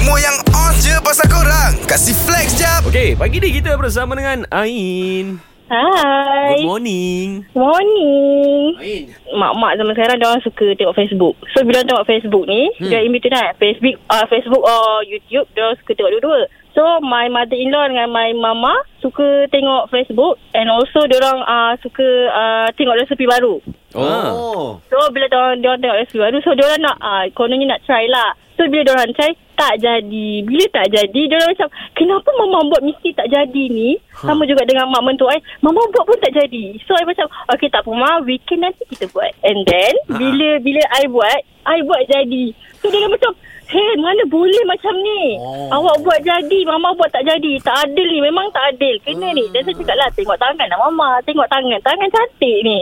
Semua yang on je pasal korang Kasih flex jap Okey, pagi ni kita bersama dengan Ain. Hai. Good morning. Morning. Ain. Mak-mak zaman sekarang dia orang suka tengok Facebook. So bila tengok Facebook ni, hmm. dia in between kan. Facebook uh, Facebook or YouTube dia orang suka tengok dua-dua. So my mother-in-law dengan my mama suka tengok Facebook and also dia orang uh, suka uh, tengok resepi baru. Oh. So bila dia orang, tengok resepi baru, so dia orang nak uh, kononnya nak try lah. So bila dia orang try tak jadi. Bila tak jadi, dia orang macam kenapa mama buat mesti tak jadi ni? Ha. Sama juga dengan mak mentua I. Mama buat pun tak jadi. So I macam okay tak apa ma, weekend nanti kita buat. And then Ha. bila bila I buat, I buat jadi. So dia orang macam Hey, mana boleh macam ni? Oh. Awak buat jadi, mama buat tak jadi. Tak adil ni, memang tak adil. Kena ni. Dan saya cakap lah, tengok tangan lah mama. Tengok tangan. Tangan cantik ni.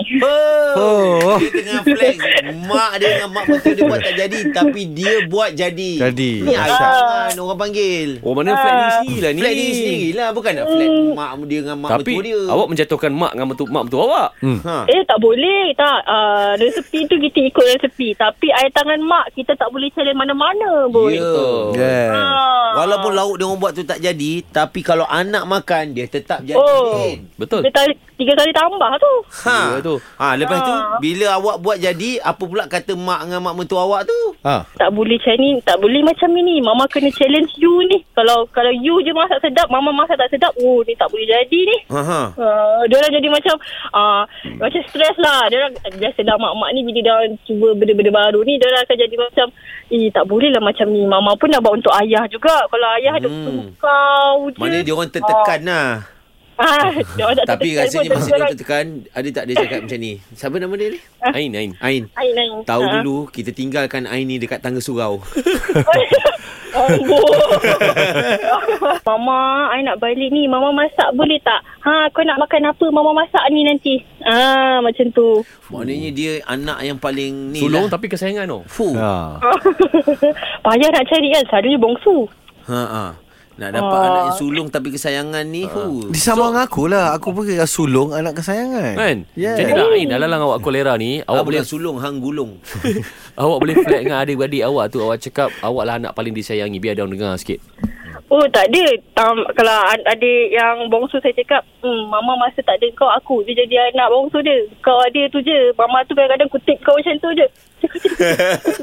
Oh. Dia tengah flex Mak dia dengan mak betul dia buat tak jadi Tapi dia buat jadi Jadi. Ni Ah. aisyah orang panggil Oh, mana flat ni sendiri lah ni. Flat dia sendiri lah Bukan nak flat mak dia dengan mak Tapi betul dia awak menjatuhkan mak dengan mentu, mak mentua awak. Hmm. ha. Eh tak boleh tak uh, Resepi tu kita ikut resepi Tapi air tangan mak Kita tak boleh challenge mana-mana pun Ya Yeah. Ah. Walaupun lauk dia orang buat tu tak jadi Tapi kalau anak makan Dia tetap jadi Oh. Betul. Dia tali, tiga kali tambah tu Ha. Ya, tu. ha lepas tu Ah. bila awak buat jadi apa pula kata mak dengan mak mentua awak tu? Ha. Tak boleh macam ni Tak boleh macam ni Mama kena challenge you ni Kalau kalau you je masak sedap Mama masak tak sedap Oh ni tak boleh jadi ni Ha ha. Uh, dia orang jadi macam uh, macam stres lah. Dia orang biasalah mak-mak ni bila dia orang cuba benda-benda baru ni dia orang akan jadi macam eh tak boleh lah macam ni. Mama pun nak buat untuk ayah juga. Kalau ayah ada Hmm. untuk kau je. Mana dia orang tertekan lah. Ah, dia orang tak Tapi rasanya masa dia tertekan Ada tak dia cakap macam ni Siapa nama dia ni? Ain, Ain. Ain Ain, Ain. Tahu Ah. dulu Kita tinggalkan Ain ni Dekat tangga surau. Mama, I nak balik ni. Mama masak boleh tak? Ha, kau nak makan apa? Mama masak ni nanti. Ah, macam tu. Maknanya dia Anak yang paling ni Sulung lah tapi kesayangan tau. Fuh Ha. Payah nak cari kan. Selalunya bongsu. Ha, ha. Nak dapat Ah. anak yang sulung Tapi kesayangan ni fuh. Dia sama dengan aku lah Aku pergi sulung anak kesayangan Kan? Yeah. Jadi lah Ain, dalam awak kolera ni, awak Awak boleh boleh sulung hang gulung awak boleh flat dengan adik-adik awak tu. Awak cakap awak lah anak paling disayangi. Biar dia orang dengar sikit. Oh tak ada um, Kalau ad- adik yang bongsu saya cakap hmm, Mama masa tak ada kau Aku je jadi anak bongsu dia Kau ada tu je Mama tu kadang-kadang kutip kau macam tu je Dia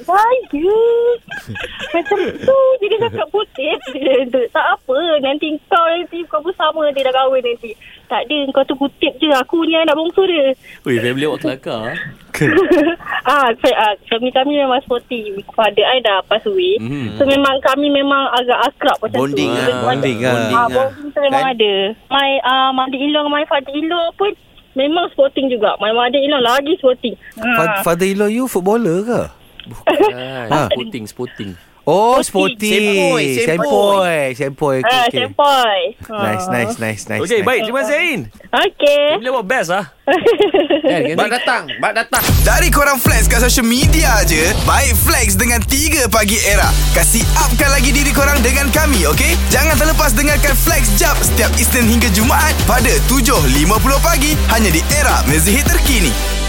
Saya Macam tu Jadi dia cakap dia tu. Tak apa Nanti kau nanti Kau bersama dia dah kahwin nanti Tak ada Kau tu kutip je Aku ni anak bongsu dia Ui, family awak kelakar. ah, saya, ah, kami kami memang sporty. Father I dah pass away. Mhm. So memang kami memang agak akrab macam Bonding tu. lah, Macam- bonding lah. Ah, Bonding lah. bonding tu memang Kan? ada. My uh, mother-in-law dengan my father-in-law pun memang sporting juga. My mother-in-law lagi sporting. Fa- Ah. Father-in-law you footballer ke? Kan, Ha. sporting, sporting. Oh, Sporty. sporty. Sempoi, Sempoi. Sempoi. Okay, Ah, okay. sempoy. Nice, nice, nice, nice. Okey, nice. baik. Terima kasih Ain. Okay. Family awak best lah. Kan, Bak datang Bak datang Dari korang flex kat social media je Baik flex dengan 3 pagi era Kasih upkan lagi diri korang dengan kami okay? Jangan terlepas dengarkan flex jap Setiap Isnin hingga Jumaat Pada 7.50 pagi Hanya di era mezihit terkini